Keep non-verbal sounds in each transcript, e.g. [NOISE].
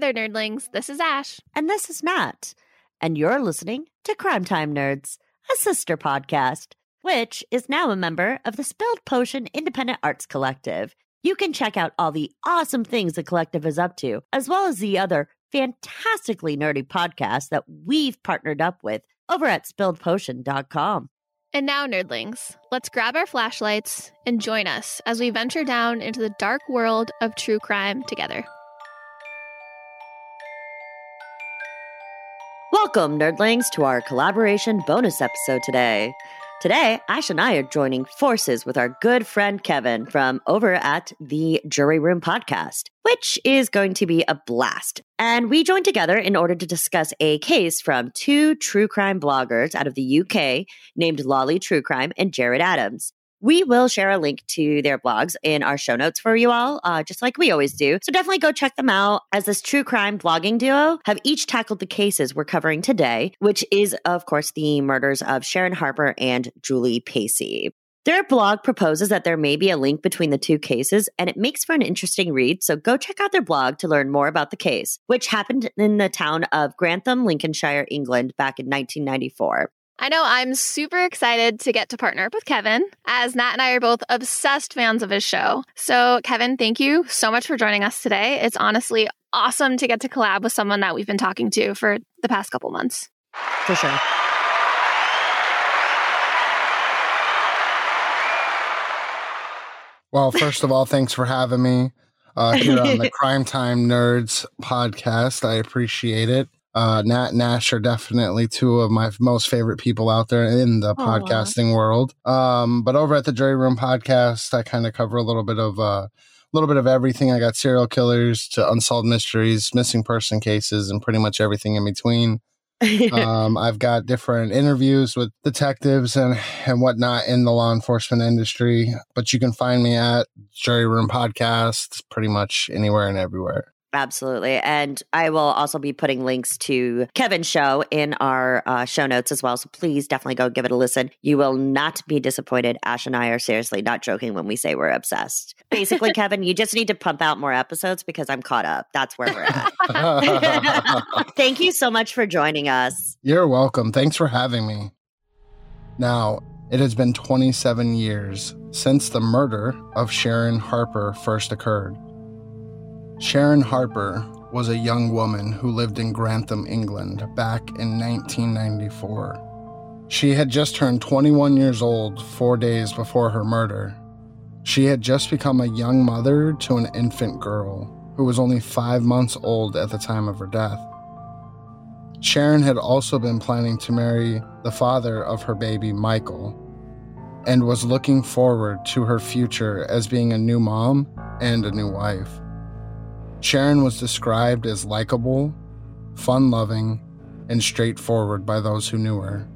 there, nerdlings. This is Ash. And this is Matt. And you're listening to Crime Time Nerds, a sister podcast, which is now a member of the Spilled Potion Independent Arts Collective. You can check out all the awesome things the collective is up to, as well as the other fantastically nerdy podcasts that we've partnered up with over at spilledpotion.com. And now, nerdlings, let's grab our flashlights and join us as we venture down into the dark world of true crime together. Welcome, nerdlings, to our collaboration bonus episode today. Today, Ash and I are joining forces with our good friend Kevin from over at the Jury Room podcast, which is going to be a blast. And we joined together in order to discuss a case from two true crime bloggers out of the UK named Lolly True Crime and Jared Adams. We will share a link to their blogs in our show notes for you all, uh, just like we always do. So definitely go check them out. As this true crime blogging duo have each tackled the cases we're covering today, which is, of course, the murders of Sharon Harper and Julie Pacey. Their blog proposes that there may be a link between the two cases, and it makes for an interesting read. So go check out their blog to learn more about the case, which happened in the town of Grantham, Lincolnshire, England, back in 1994. I know I'm super excited to get to partner up with Kevin, as Nat and I are both obsessed fans of his show. So, Kevin, thank you so much for joining us today. It's honestly awesome to get to collab with someone that we've been talking to for the past couple months. For sure. Well, first of all, thanks for having me uh, here on the [LAUGHS] Crime Time Nerds podcast. I appreciate it. Uh, Nat Nash are definitely two of my most favorite people out there in the Aw. podcasting world. Um, but over at the Jury Room podcast, I kind of cover a little bit of uh, a little bit of everything. I got serial killers to unsolved mysteries, missing person cases, and pretty much everything in between. [LAUGHS] um, I've got different interviews with detectives and and whatnot in the law enforcement industry. But you can find me at Jury Room Podcast pretty much anywhere and everywhere. Absolutely. And I will also be putting links to Kevin's show in our uh, show notes as well. So please definitely go give it a listen. You will not be disappointed. Ash and I are seriously not joking when we say we're obsessed. Basically, [LAUGHS] Kevin, you just need to pump out more episodes because I'm caught up. That's where we're at. [LAUGHS] Thank you so much for joining us. You're welcome. Thanks for having me. Now, it has been 27 years since the murder of Sharon Harper first occurred. Sharon Harper was a young woman who lived in Grantham, England back in 1994. She had just turned 21 years old four days before her murder. She had just become a young mother to an infant girl who was only five months old at the time of her death. Sharon had also been planning to marry the father of her baby, Michael, and was looking forward to her future as being a new mom and a new wife. Sharon was described as likable, fun loving, and straightforward by those who knew her.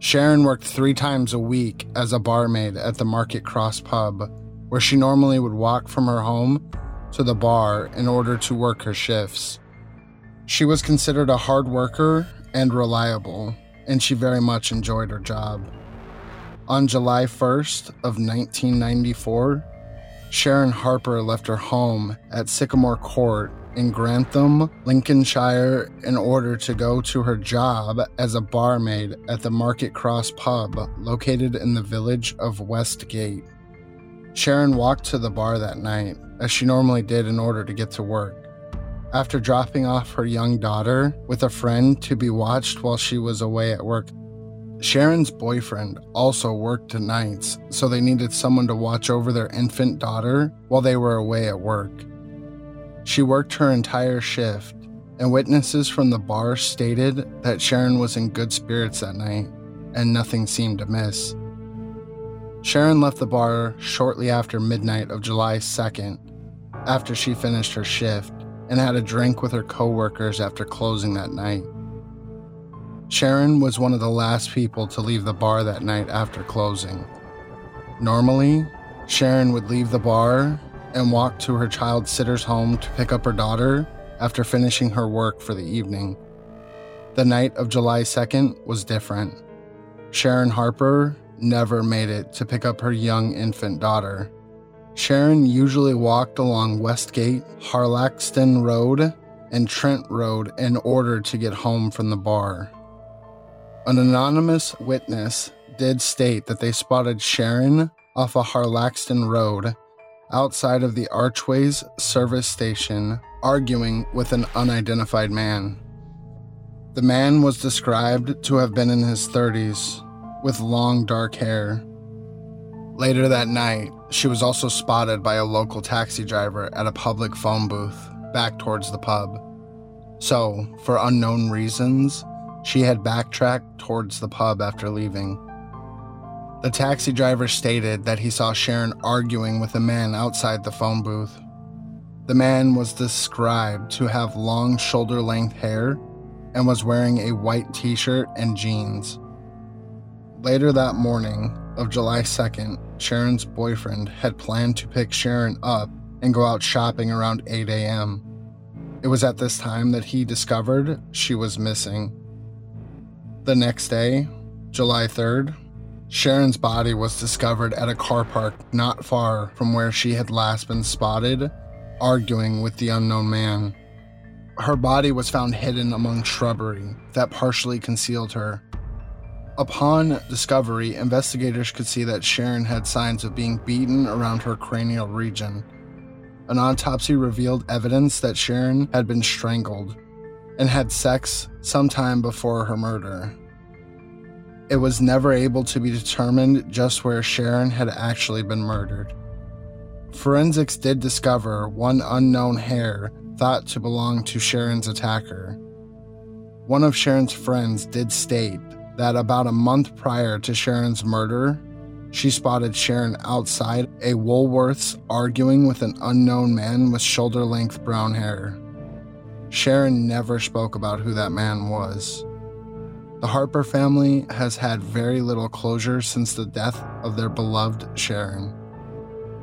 Sharon worked three times a week as a barmaid at the Market Cross pub, where she normally would walk from her home to the bar in order to work her shifts. She was considered a hard worker and reliable, and she very much enjoyed her job. On July 1st of 1994, Sharon Harper left her home at Sycamore Court in Grantham, Lincolnshire, in order to go to her job as a barmaid at the Market Cross pub located in the village of Westgate. Sharon walked to the bar that night, as she normally did in order to get to work. After dropping off her young daughter with a friend to be watched while she was away at work, Sharon's boyfriend also worked nights, so they needed someone to watch over their infant daughter while they were away at work. She worked her entire shift, and witnesses from the bar stated that Sharon was in good spirits that night and nothing seemed amiss. Sharon left the bar shortly after midnight of July 2nd, after she finished her shift, and had a drink with her coworkers after closing that night. Sharon was one of the last people to leave the bar that night after closing. Normally, Sharon would leave the bar and walk to her child sitter's home to pick up her daughter after finishing her work for the evening. The night of July 2nd was different. Sharon Harper never made it to pick up her young infant daughter. Sharon usually walked along Westgate, Harlaxton Road, and Trent Road in order to get home from the bar. An anonymous witness did state that they spotted Sharon off a Harlaxton Road outside of the Archways service station arguing with an unidentified man. The man was described to have been in his 30s with long dark hair. Later that night, she was also spotted by a local taxi driver at a public phone booth back towards the pub. So, for unknown reasons, she had backtracked towards the pub after leaving. The taxi driver stated that he saw Sharon arguing with a man outside the phone booth. The man was described to have long shoulder length hair and was wearing a white t shirt and jeans. Later that morning of July 2nd, Sharon's boyfriend had planned to pick Sharon up and go out shopping around 8 a.m. It was at this time that he discovered she was missing. The next day, July 3rd, Sharon's body was discovered at a car park not far from where she had last been spotted, arguing with the unknown man. Her body was found hidden among shrubbery that partially concealed her. Upon discovery, investigators could see that Sharon had signs of being beaten around her cranial region. An autopsy revealed evidence that Sharon had been strangled and had sex sometime before her murder. It was never able to be determined just where Sharon had actually been murdered. Forensics did discover one unknown hair thought to belong to Sharon's attacker. One of Sharon's friends did state that about a month prior to Sharon's murder, she spotted Sharon outside a Woolworths arguing with an unknown man with shoulder length brown hair. Sharon never spoke about who that man was. The Harper family has had very little closure since the death of their beloved Sharon.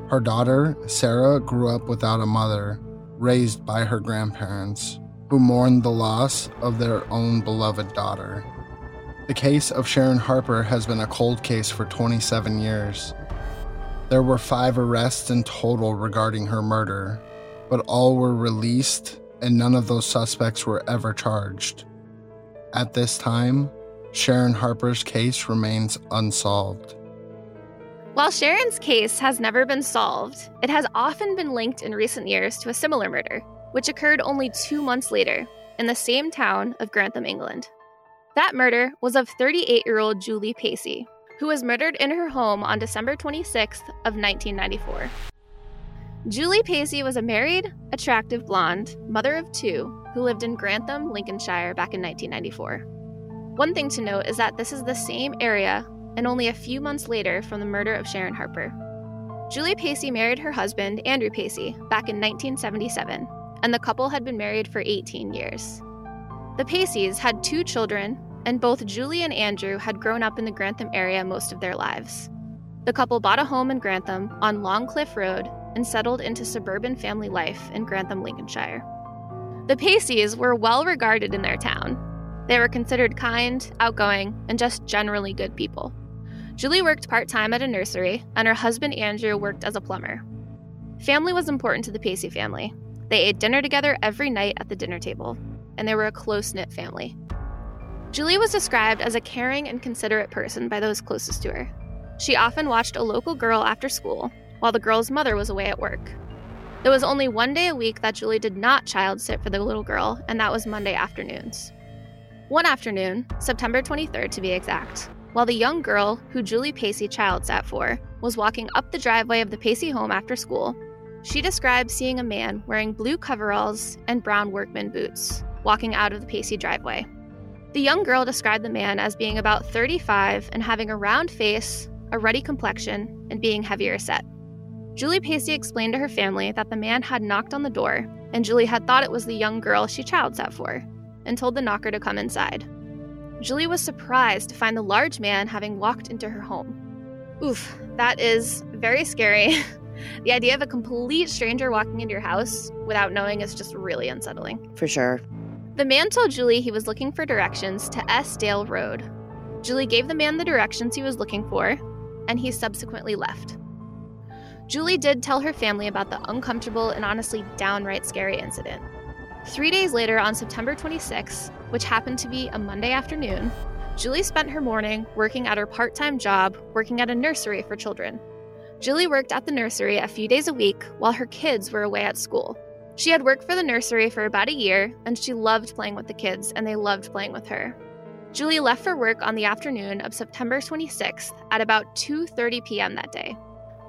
Her daughter, Sarah, grew up without a mother, raised by her grandparents, who mourned the loss of their own beloved daughter. The case of Sharon Harper has been a cold case for 27 years. There were five arrests in total regarding her murder, but all were released and none of those suspects were ever charged. At this time, Sharon Harper's case remains unsolved. While Sharon's case has never been solved, it has often been linked in recent years to a similar murder, which occurred only two months later in the same town of Grantham, England. That murder was of 38 year old Julie Pacey, who was murdered in her home on December 26th of 1994. Julie Pacey was a married, attractive blonde, mother of two, who lived in Grantham, Lincolnshire back in 1994. One thing to note is that this is the same area and only a few months later from the murder of Sharon Harper. Julie Pacey married her husband, Andrew Pacey, back in 1977, and the couple had been married for 18 years. The Paceys had two children, and both Julie and Andrew had grown up in the Grantham area most of their lives. The couple bought a home in Grantham on Longcliffe Road and settled into suburban family life in Grantham, Lincolnshire. The Paceys were well regarded in their town. They were considered kind, outgoing, and just generally good people. Julie worked part time at a nursery, and her husband Andrew worked as a plumber. Family was important to the Pacey family. They ate dinner together every night at the dinner table, and they were a close knit family. Julie was described as a caring and considerate person by those closest to her. She often watched a local girl after school while the girl's mother was away at work. There was only one day a week that Julie did not child sit for the little girl, and that was Monday afternoons. One afternoon, September 23rd to be exact, while the young girl who Julie Pacey child sat for was walking up the driveway of the Pacey home after school, she described seeing a man wearing blue coveralls and brown workman boots walking out of the Pacey driveway. The young girl described the man as being about 35 and having a round face, a ruddy complexion, and being heavier set. Julie Pacey explained to her family that the man had knocked on the door, and Julie had thought it was the young girl she child sat for, and told the knocker to come inside. Julie was surprised to find the large man having walked into her home. Oof, that is very scary. [LAUGHS] the idea of a complete stranger walking into your house without knowing is just really unsettling. For sure. The man told Julie he was looking for directions to S. Dale Road. Julie gave the man the directions he was looking for, and he subsequently left. Julie did tell her family about the uncomfortable and honestly downright scary incident. Three days later, on September 26, which happened to be a Monday afternoon, Julie spent her morning working at her part time job working at a nursery for children. Julie worked at the nursery a few days a week while her kids were away at school. She had worked for the nursery for about a year, and she loved playing with the kids, and they loved playing with her. Julie left for work on the afternoon of September 26th at about 2:30 p.m. that day.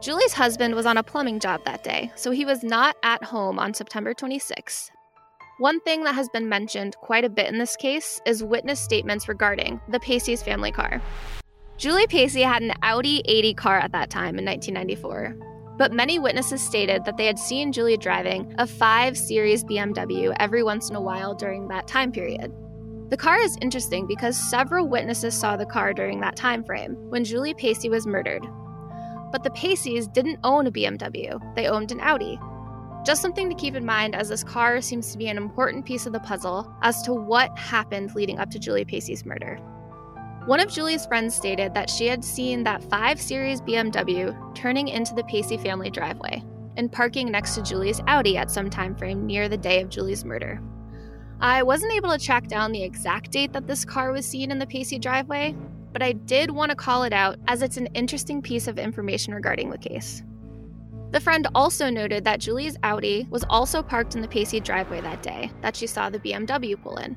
Julie's husband was on a plumbing job that day, so he was not at home on September 26th. One thing that has been mentioned quite a bit in this case is witness statements regarding the Pacey's family car. Julie Pacey had an Audi 80 car at that time in 1994 but many witnesses stated that they had seen Julie driving a 5 Series BMW every once in a while during that time period. The car is interesting because several witnesses saw the car during that time frame when Julie Pacey was murdered. But the Paceys didn't own a BMW, they owned an Audi. Just something to keep in mind as this car seems to be an important piece of the puzzle as to what happened leading up to Julie Pacey's murder. One of Julie's friends stated that she had seen that 5 Series BMW turning into the Pacey family driveway and parking next to Julie's Audi at some time frame near the day of Julie's murder. I wasn't able to track down the exact date that this car was seen in the Pacey driveway, but I did want to call it out as it's an interesting piece of information regarding the case. The friend also noted that Julie's Audi was also parked in the Pacey driveway that day that she saw the BMW pull in.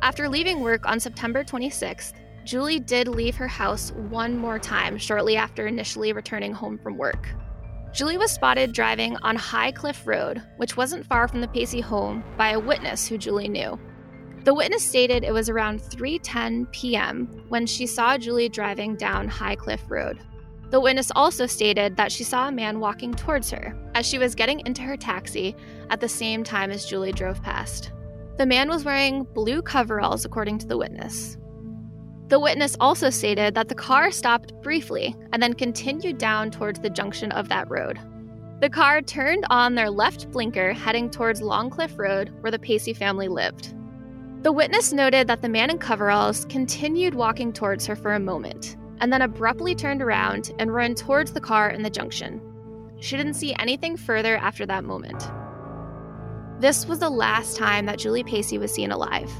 After leaving work on September 26th, Julie did leave her house one more time shortly after initially returning home from work. Julie was spotted driving on Highcliffe Road, which wasn't far from the Pacey home, by a witness who Julie knew. The witness stated it was around 3:10 p.m. when she saw Julie driving down Highcliffe Road. The witness also stated that she saw a man walking towards her as she was getting into her taxi at the same time as Julie drove past. The man was wearing blue coveralls, according to the witness. The witness also stated that the car stopped briefly and then continued down towards the junction of that road. The car turned on their left blinker, heading towards Longcliffe Road, where the Pacey family lived. The witness noted that the man in coveralls continued walking towards her for a moment, and then abruptly turned around and ran towards the car in the junction. She didn't see anything further after that moment. This was the last time that Julie Pacey was seen alive.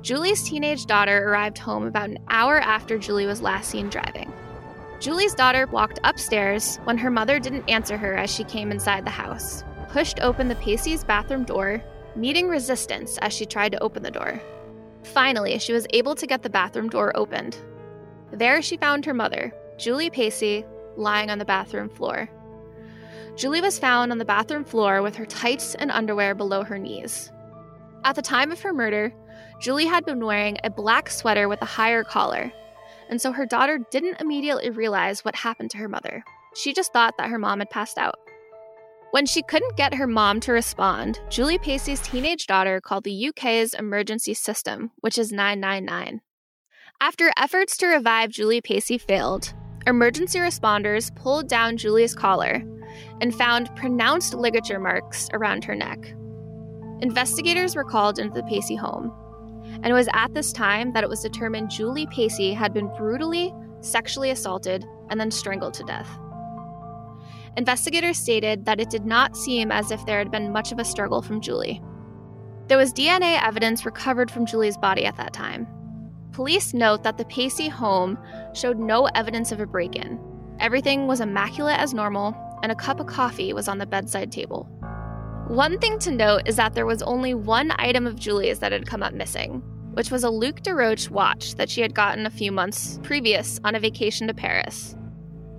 Julie's teenage daughter arrived home about an hour after Julie was last seen driving. Julie's daughter walked upstairs when her mother didn't answer her as she came inside the house, pushed open the Pacey's bathroom door, meeting resistance as she tried to open the door. Finally, she was able to get the bathroom door opened. There, she found her mother, Julie Pacey, lying on the bathroom floor. Julie was found on the bathroom floor with her tights and underwear below her knees. At the time of her murder, Julie had been wearing a black sweater with a higher collar, and so her daughter didn't immediately realize what happened to her mother. She just thought that her mom had passed out. When she couldn't get her mom to respond, Julie Pacey's teenage daughter called the UK's emergency system, which is 999. After efforts to revive Julie Pacey failed, emergency responders pulled down Julie's collar and found pronounced ligature marks around her neck. Investigators were called into the Pacey home, and it was at this time that it was determined Julie Pacey had been brutally sexually assaulted and then strangled to death. Investigators stated that it did not seem as if there had been much of a struggle from Julie. There was DNA evidence recovered from Julie's body at that time. Police note that the Pacey home showed no evidence of a break in. Everything was immaculate as normal, and a cup of coffee was on the bedside table. One thing to note is that there was only one item of Julie's that had come up missing, which was a Lucien Rochat watch that she had gotten a few months previous on a vacation to Paris.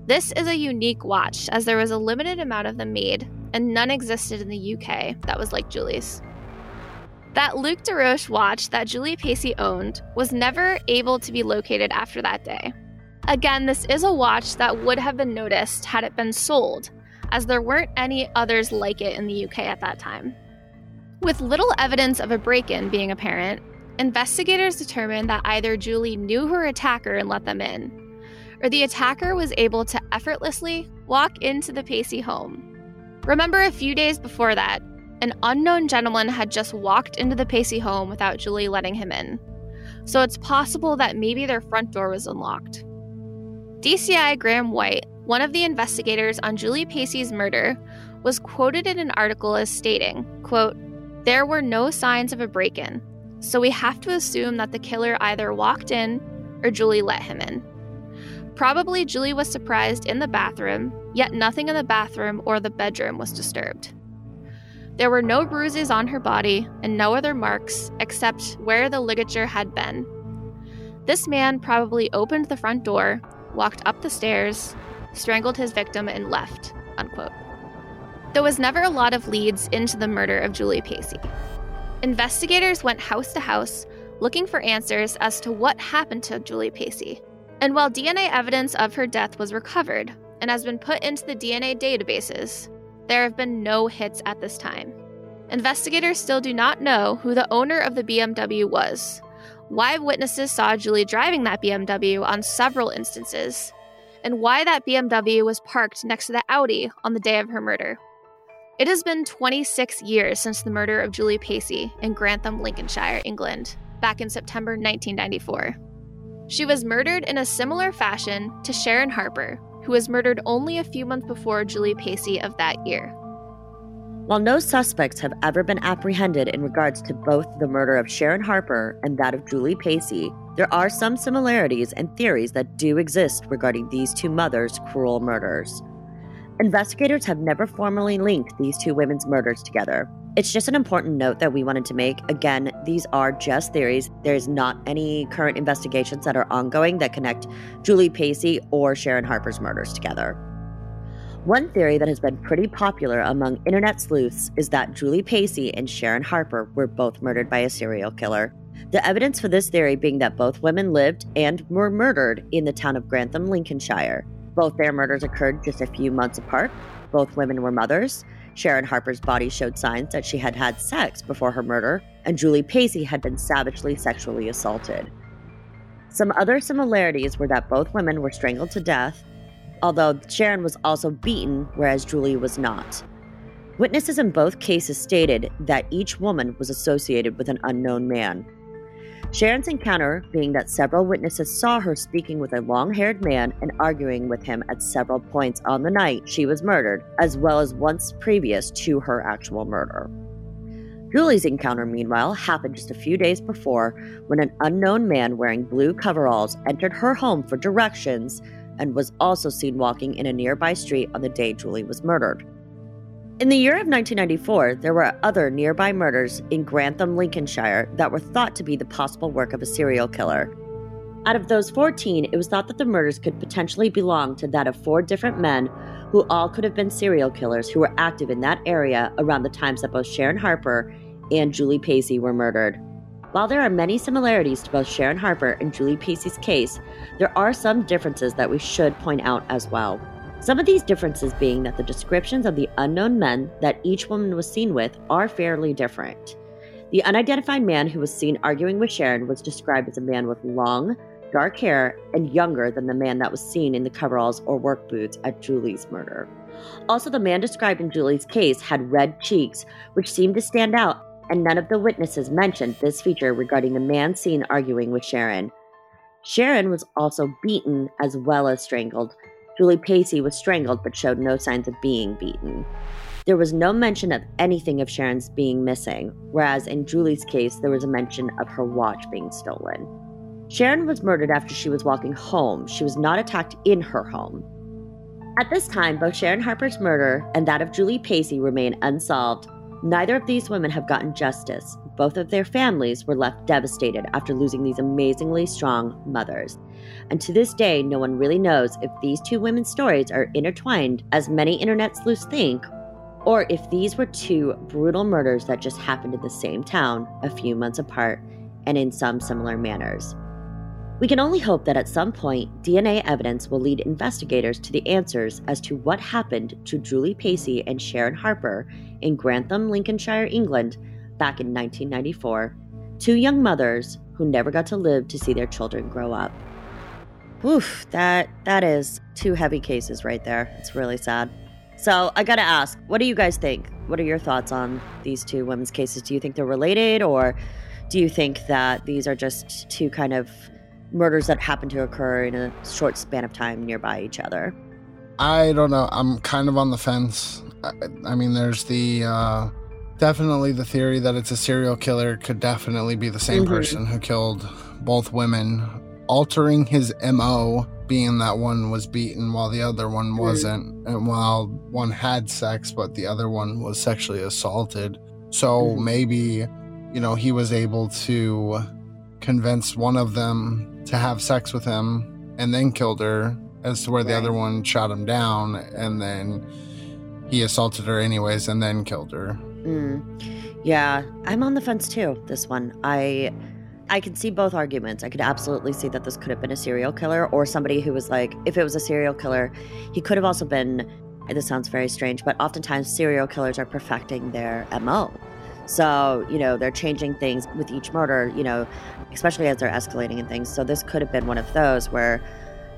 This is a unique watch, as there was a limited amount of them made, and none existed in the UK that was like Julie's. That Lucien Rochat watch that Julie Pacey owned was never able to be located after that day. Again, this is a watch that would have been noticed had it been sold, as there weren't any others like it in the UK at that time. With little evidence of a break in being apparent, investigators determined that either Julie knew her attacker and let them in, or the attacker was able to effortlessly walk into the Pacey home. Remember, a few days before that, an unknown gentleman had just walked into the Pacey home without Julie letting him in. So it's possible that maybe their front door was unlocked. DCI Graham White, one of the investigators on Julie Pacey's murder, was quoted in an article as stating, quote, There were no signs of a break in, so we have to assume that the killer either walked in or Julie let him in. Probably Julie was surprised in the bathroom, yet nothing in the bathroom or the bedroom was disturbed. There were no bruises on her body and no other marks except where the ligature had been. This man probably opened the front door, walked up the stairs, strangled his victim, and left. Unquote. There was never a lot of leads into the murder of Julie Pacey. Investigators went house to house looking for answers as to what happened to Julie Pacey. And while DNA evidence of her death was recovered and has been put into the DNA databases, there have been no hits at this time. Investigators still do not know who the owner of the BMW was, why witnesses saw Julie driving that BMW on several instances, and why that BMW was parked next to the Audi on the day of her murder. It has been 26 years since the murder of Julie Pacey in Grantham, Lincolnshire, England, back in September 1994. She was murdered in a similar fashion to Sharon Harper, who was murdered only a few months before Julie Pacey of that year. While no suspects have ever been apprehended in regards to both the murder of Sharon Harper and that of Julie Pacey, there are some similarities and theories that do exist regarding these two mothers' cruel murders. Investigators have never formally linked these two women's murders together. It's just an important note that we wanted to make. Again, these are just theories. There's not any current investigations that are ongoing that connect Julie Pacey or Sharon Harper's murders together. One theory that has been pretty popular among internet sleuths is that Julie Pacey and Sharon Harper were both murdered by a serial killer. The evidence for this theory being that both women lived and were murdered in the town of Grantham, Lincolnshire. Both their murders occurred just a few months apart. Both women were mothers. Sharon Harper's body showed signs that she had had sex before her murder, and Julie Pacey had been savagely sexually assaulted. Some other similarities were that both women were strangled to death, although Sharon was also beaten, whereas Julie was not. Witnesses in both cases stated that each woman was associated with an unknown man. Sharon's encounter being that several witnesses saw her speaking with a long haired man and arguing with him at several points on the night she was murdered, as well as once previous to her actual murder. Julie's encounter, meanwhile, happened just a few days before when an unknown man wearing blue coveralls entered her home for directions and was also seen walking in a nearby street on the day Julie was murdered. In the year of 1994, there were other nearby murders in Grantham, Lincolnshire, that were thought to be the possible work of a serial killer. Out of those 14, it was thought that the murders could potentially belong to that of four different men who all could have been serial killers who were active in that area around the times that both Sharon Harper and Julie Pacey were murdered. While there are many similarities to both Sharon Harper and Julie Pacey's case, there are some differences that we should point out as well. Some of these differences being that the descriptions of the unknown men that each woman was seen with are fairly different. The unidentified man who was seen arguing with Sharon was described as a man with long, dark hair and younger than the man that was seen in the coveralls or work boots at Julie's murder. Also, the man described in Julie's case had red cheeks, which seemed to stand out, and none of the witnesses mentioned this feature regarding the man seen arguing with Sharon. Sharon was also beaten as well as strangled, Julie Pacey was strangled but showed no signs of being beaten. There was no mention of anything of Sharon's being missing, whereas in Julie's case, there was a mention of her watch being stolen. Sharon was murdered after she was walking home. She was not attacked in her home. At this time, both Sharon Harper's murder and that of Julie Pacey remain unsolved. Neither of these women have gotten justice. Both of their families were left devastated after losing these amazingly strong mothers. And to this day, no one really knows if these two women's stories are intertwined, as many internet sleuths think, or if these were two brutal murders that just happened in the same town a few months apart and in some similar manners. We can only hope that at some point, DNA evidence will lead investigators to the answers as to what happened to Julie Pacey and Sharon Harper in Grantham, Lincolnshire, England, back in 1994, two young mothers who never got to live to see their children grow up. Oof, that that is two heavy cases right there. It's really sad. So I gotta ask, what do you guys think? What are your thoughts on these two women's cases? Do you think they're related, or do you think that these are just two kind of murders that happen to occur in a short span of time nearby each other? I don't know. I'm kind of on the fence. I, I mean, there's the uh, definitely the theory that it's a serial killer could definitely be the same Mhm. person who killed both women, altering his MO, being that one was beaten while the other one wasn't, and while one had sex, but the other one was sexually assaulted. So Mhm. maybe, you know, he was able to convince one of them to have sex with him and then killed her, as to where the other one shot him down, and then he assaulted her anyways and then killed her. Mm. Yeah, I'm on the fence too. This one, I, I can see both arguments. I could absolutely see that this could have been a serial killer or somebody who was like, if it was a serial killer, he could have also been. This sounds very strange, but oftentimes serial killers are perfecting their mo. So you know they're changing things with each murder. You know, especially as they're escalating and things. So this could have been one of those where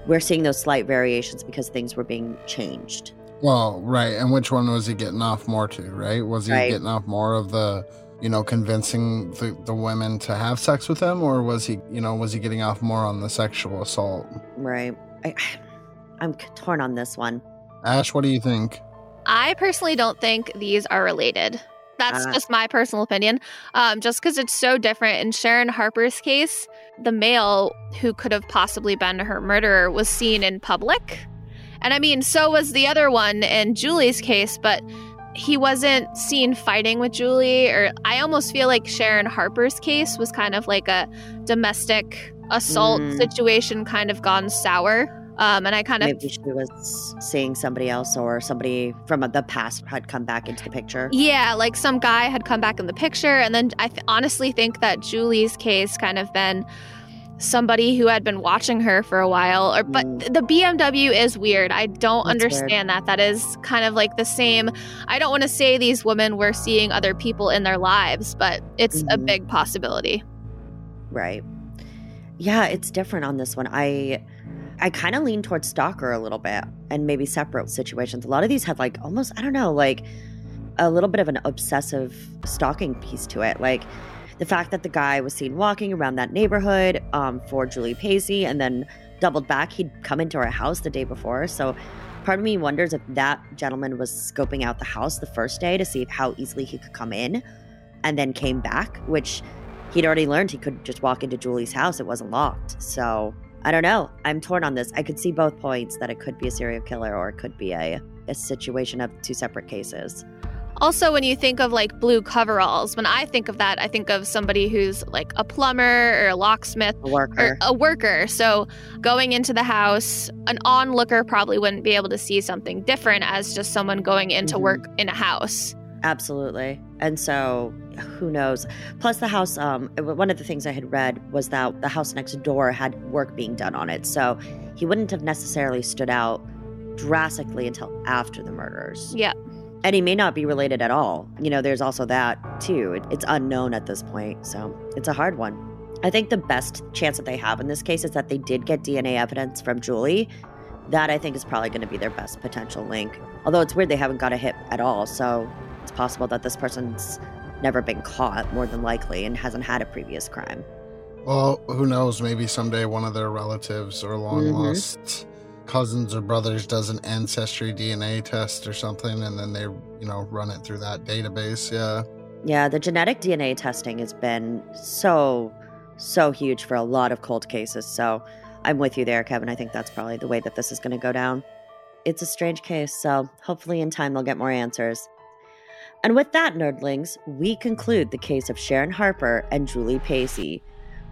we're seeing those slight variations because things were being changed. Well, right. And which one was he getting off more to, right? Was he Right. getting off more of the, you know, convincing the, the women to have sex with him, or was he, you know, was he getting off more on the sexual assault? Right. I, I'm torn on this one. Ash, what do you think? I personally don't think these are related. That's Ah. just my personal opinion. Um, just because it's so different. In Sharon Harper's case, the male who could have possibly been her murderer was seen in public. And I mean, so was the other one in Julie's case, but he wasn't seen fighting with Julie. Or I almost feel like Sharon Harper's case was kind of like a domestic assault Mm. situation, kind of gone sour. Um, and I kind of Maybe she was seeing somebody else or somebody from the past had come back into the picture. Yeah, like some guy had come back in the picture, and then I th- honestly think that Julie's case kind of been somebody who had been watching her for a while. Or, but Mm. the BMW is weird. I don't That's weird. understand that. That is kind of like the same. I don't want to say these women were seeing other people in their lives, but it's a Mhm. big possibility. Right. Yeah, it's different on this one. I I kind of lean towards stalker a little bit and maybe separate situations. A lot of these have like almost I don't know, like a little bit of an obsessive stalking piece to it. Like the fact that the guy was seen walking around that neighborhood um, for Julie Pacey and then doubled back, he'd come into our house the day before. So part of me wonders if that gentleman was scoping out the house the first day to see how easily he could come in and then came back, which he'd already learned he could just walk into Julie's house. It wasn't locked. So I don't know. I'm torn on this. I could see both points that it could be a serial killer or it could be a, a situation of two separate cases. Also, when you think of like blue coveralls, when I think of that, I think of somebody who's like a plumber or a locksmith A worker. or a worker. So going into the house, an onlooker probably wouldn't be able to see something different as just someone going into Mhm. work in a house. Absolutely. And so who knows? Plus the house um one of the things I had read was that the house next door had work being done on it. So he wouldn't have necessarily stood out drastically until after the murders. Yeah. And he may not be related at all. You know, there's also that too. It- It's unknown at this point. So it's a hard one. I think the best chance that they have in this case is that they did get DNA evidence from Julie. That I think is probably going to be their best potential link. Although it's weird they haven't got a hit at all. So it's possible that this person's never been caught, more than likely, and hasn't had a previous crime. Well, who knows? Maybe someday one of their relatives or long mm-hmm. lost cousins or brothers does an ancestry DNA test or something, and then they, you know, run it through that database. Yeah. Yeah, the genetic DNA testing has been so, so huge for a lot of cold cases. So I'm with you there, Kevin. I think that's probably the way that this is going to go down. It's a strange case, so hopefully in time they'll get more answers. And with that, nerdlings, we conclude the case of Sharon Harper and Julie Pacey.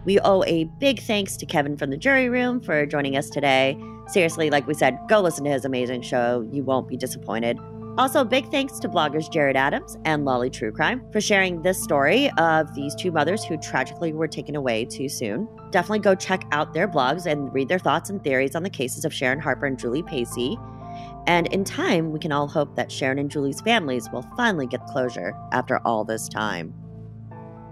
We owe a big thanks to Kevin from the jury room for joining us today. Seriously, like we said, go listen to his amazing show. You won't be disappointed. Also, big thanks to bloggers Jared Adams and Lolly True Crime for sharing this story of these two mothers who tragically were taken away too soon. Definitely go check out their blogs and read their thoughts and theories on the cases of Sharon Harper and Julie Pacey. And in time, we can all hope that Sharon and Julie's families will finally get closure after all this time.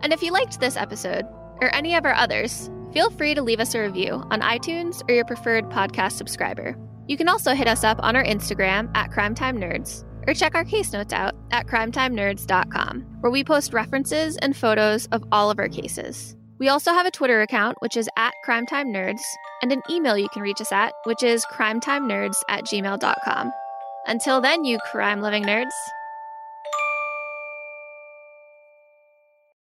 And if you liked this episode or any of our others, feel free to leave us a review on iTunes or your preferred podcast subscriber. You can also hit us up on our Instagram at Crimetime Nerds or check our case notes out at crimetimenerds.com, where we post references and photos of all of our cases. We also have a Twitter account, which is at Crime Time Nerds, and an email you can reach us at, which is crimetimenerds at gmail.com. Until then, you crime loving nerds,